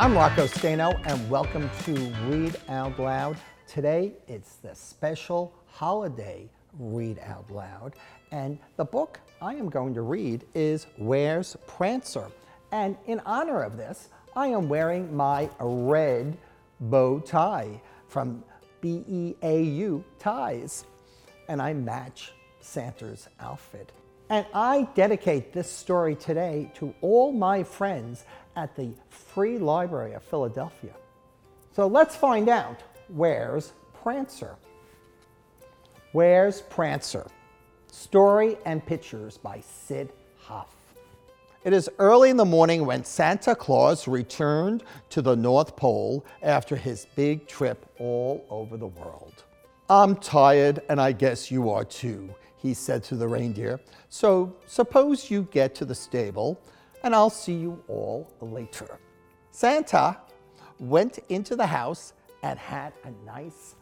I'm Rocco Stano, and welcome to Read Out Loud. Today it's the special holiday Read Out Loud, and the book I am going to read is Where's Prancer? And in honor of this, I am wearing my red bow tie from BEAU Ties, and I match Santa's outfit. And I dedicate this story today to all my friends at the Free Library of Philadelphia. So let's find out where's Prancer? Where's Prancer? Story and Pictures by Syd Hoff. It is early in the morning when Santa Claus returned to the North Pole after his big trip all over the world. I'm tired, and I guess you are too, he said to the reindeer. So suppose you get to the stable, and I'll see you all later. Santa went into the house and had a nice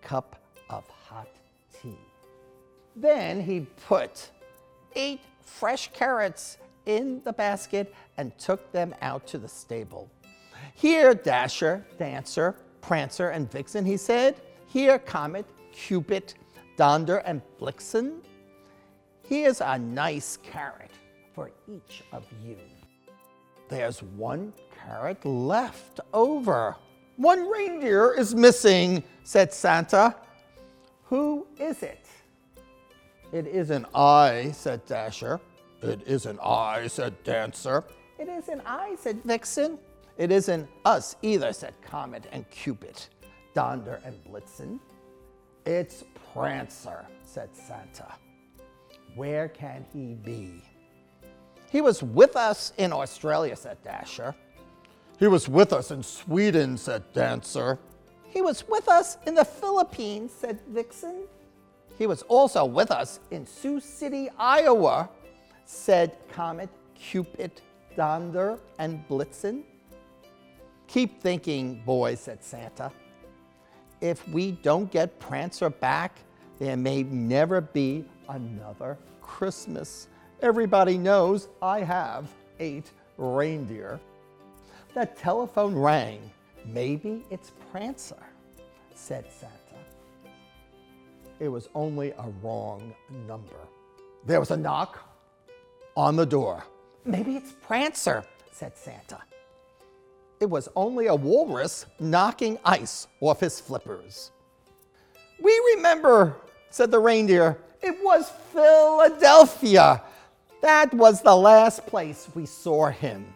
cup of hot tea. Then he put eight fresh carrots in the basket and took them out to the stable. Here, Dasher, Dancer, Prancer, and Vixen, he said. Here, Comet, Cupid, Donder, and Blitzen. Here's a nice carrot for each of you. There's one carrot left over. One reindeer is missing, said Santa. Who is it? It isn't I, said Dasher. It isn't I, said Dancer. It isn't I, said Vixen. It isn't us either, said Comet and Cupid, Donder and Blitzen. It's Prancer, said Santa. Where can he be? He was with us in Australia, said Dasher. He was with us in Sweden, said Dancer. He was with us in the Philippines, said Vixen. He was also with us in Sioux City, Iowa, said Comet, Cupid, Donder, and Blitzen. Keep thinking, boys, said Santa. If we don't get Prancer back, there may never be another Christmas. Everybody knows I have eight reindeer. The telephone rang. Maybe it's Prancer, said Santa. It was only a wrong number. There was a knock on the door. Maybe it's Prancer, said Santa. It was only a walrus knocking ice off his flippers. We remember, said the reindeer. It was Philadelphia. That was the last place we saw him.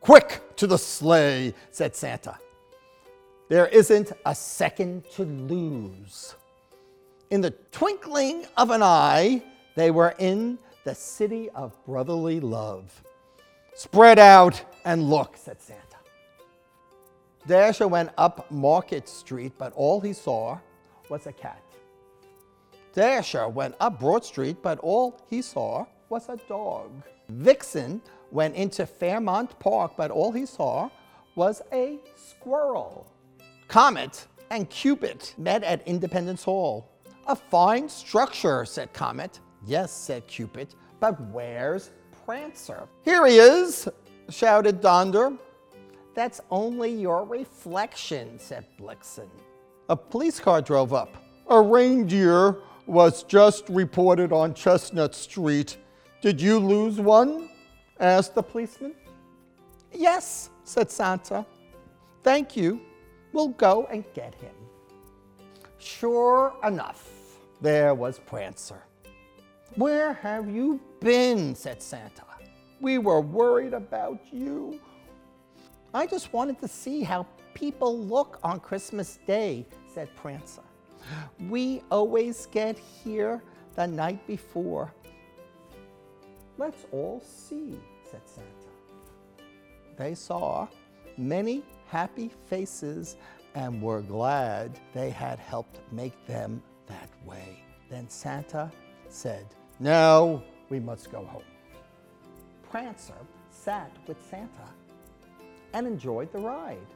Quick to the sleigh, said Santa. There isn't a second to lose. In the twinkling of an eye, they were in the city of brotherly love. Spread out and look, said Santa. Dasher went up Market Street, but all he saw was a cat. Dasher went up Broad Street, but all he saw was a dog. Vixen went into Fairmount Park, but all he saw was a squirrel. Comet and Cupid met at Independence Hall. A fine structure, said Comet. Yes, said Cupid, but where's Prancer? Here he is, shouted Donder. That's only your reflection, said Blitzen. A police car drove up. A reindeer was just reported on Chestnut Street. Did you lose one? asked the policeman. Yes, said Santa. Thank you. We'll go and get him. Sure enough, there was Prancer. Where have you been? said Santa. We were worried about you. I just wanted to see how people look on Christmas Day, said Prancer. We always get here the night before. Let's all see, said Santa. They saw many happy faces and were glad they had helped make them that way. Then Santa said, Now we must go home. Prancer sat with Santa and enjoyed the ride.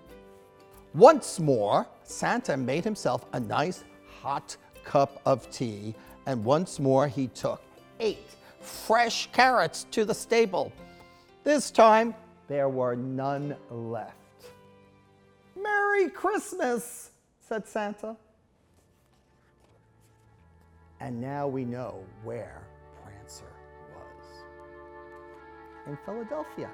Once more, Santa made himself a nice hot cup of tea, and once more he took eight fresh carrots to the stable. This time, there were none left. Merry Christmas, said Santa. And now we know where Prancer was. In Philadelphia.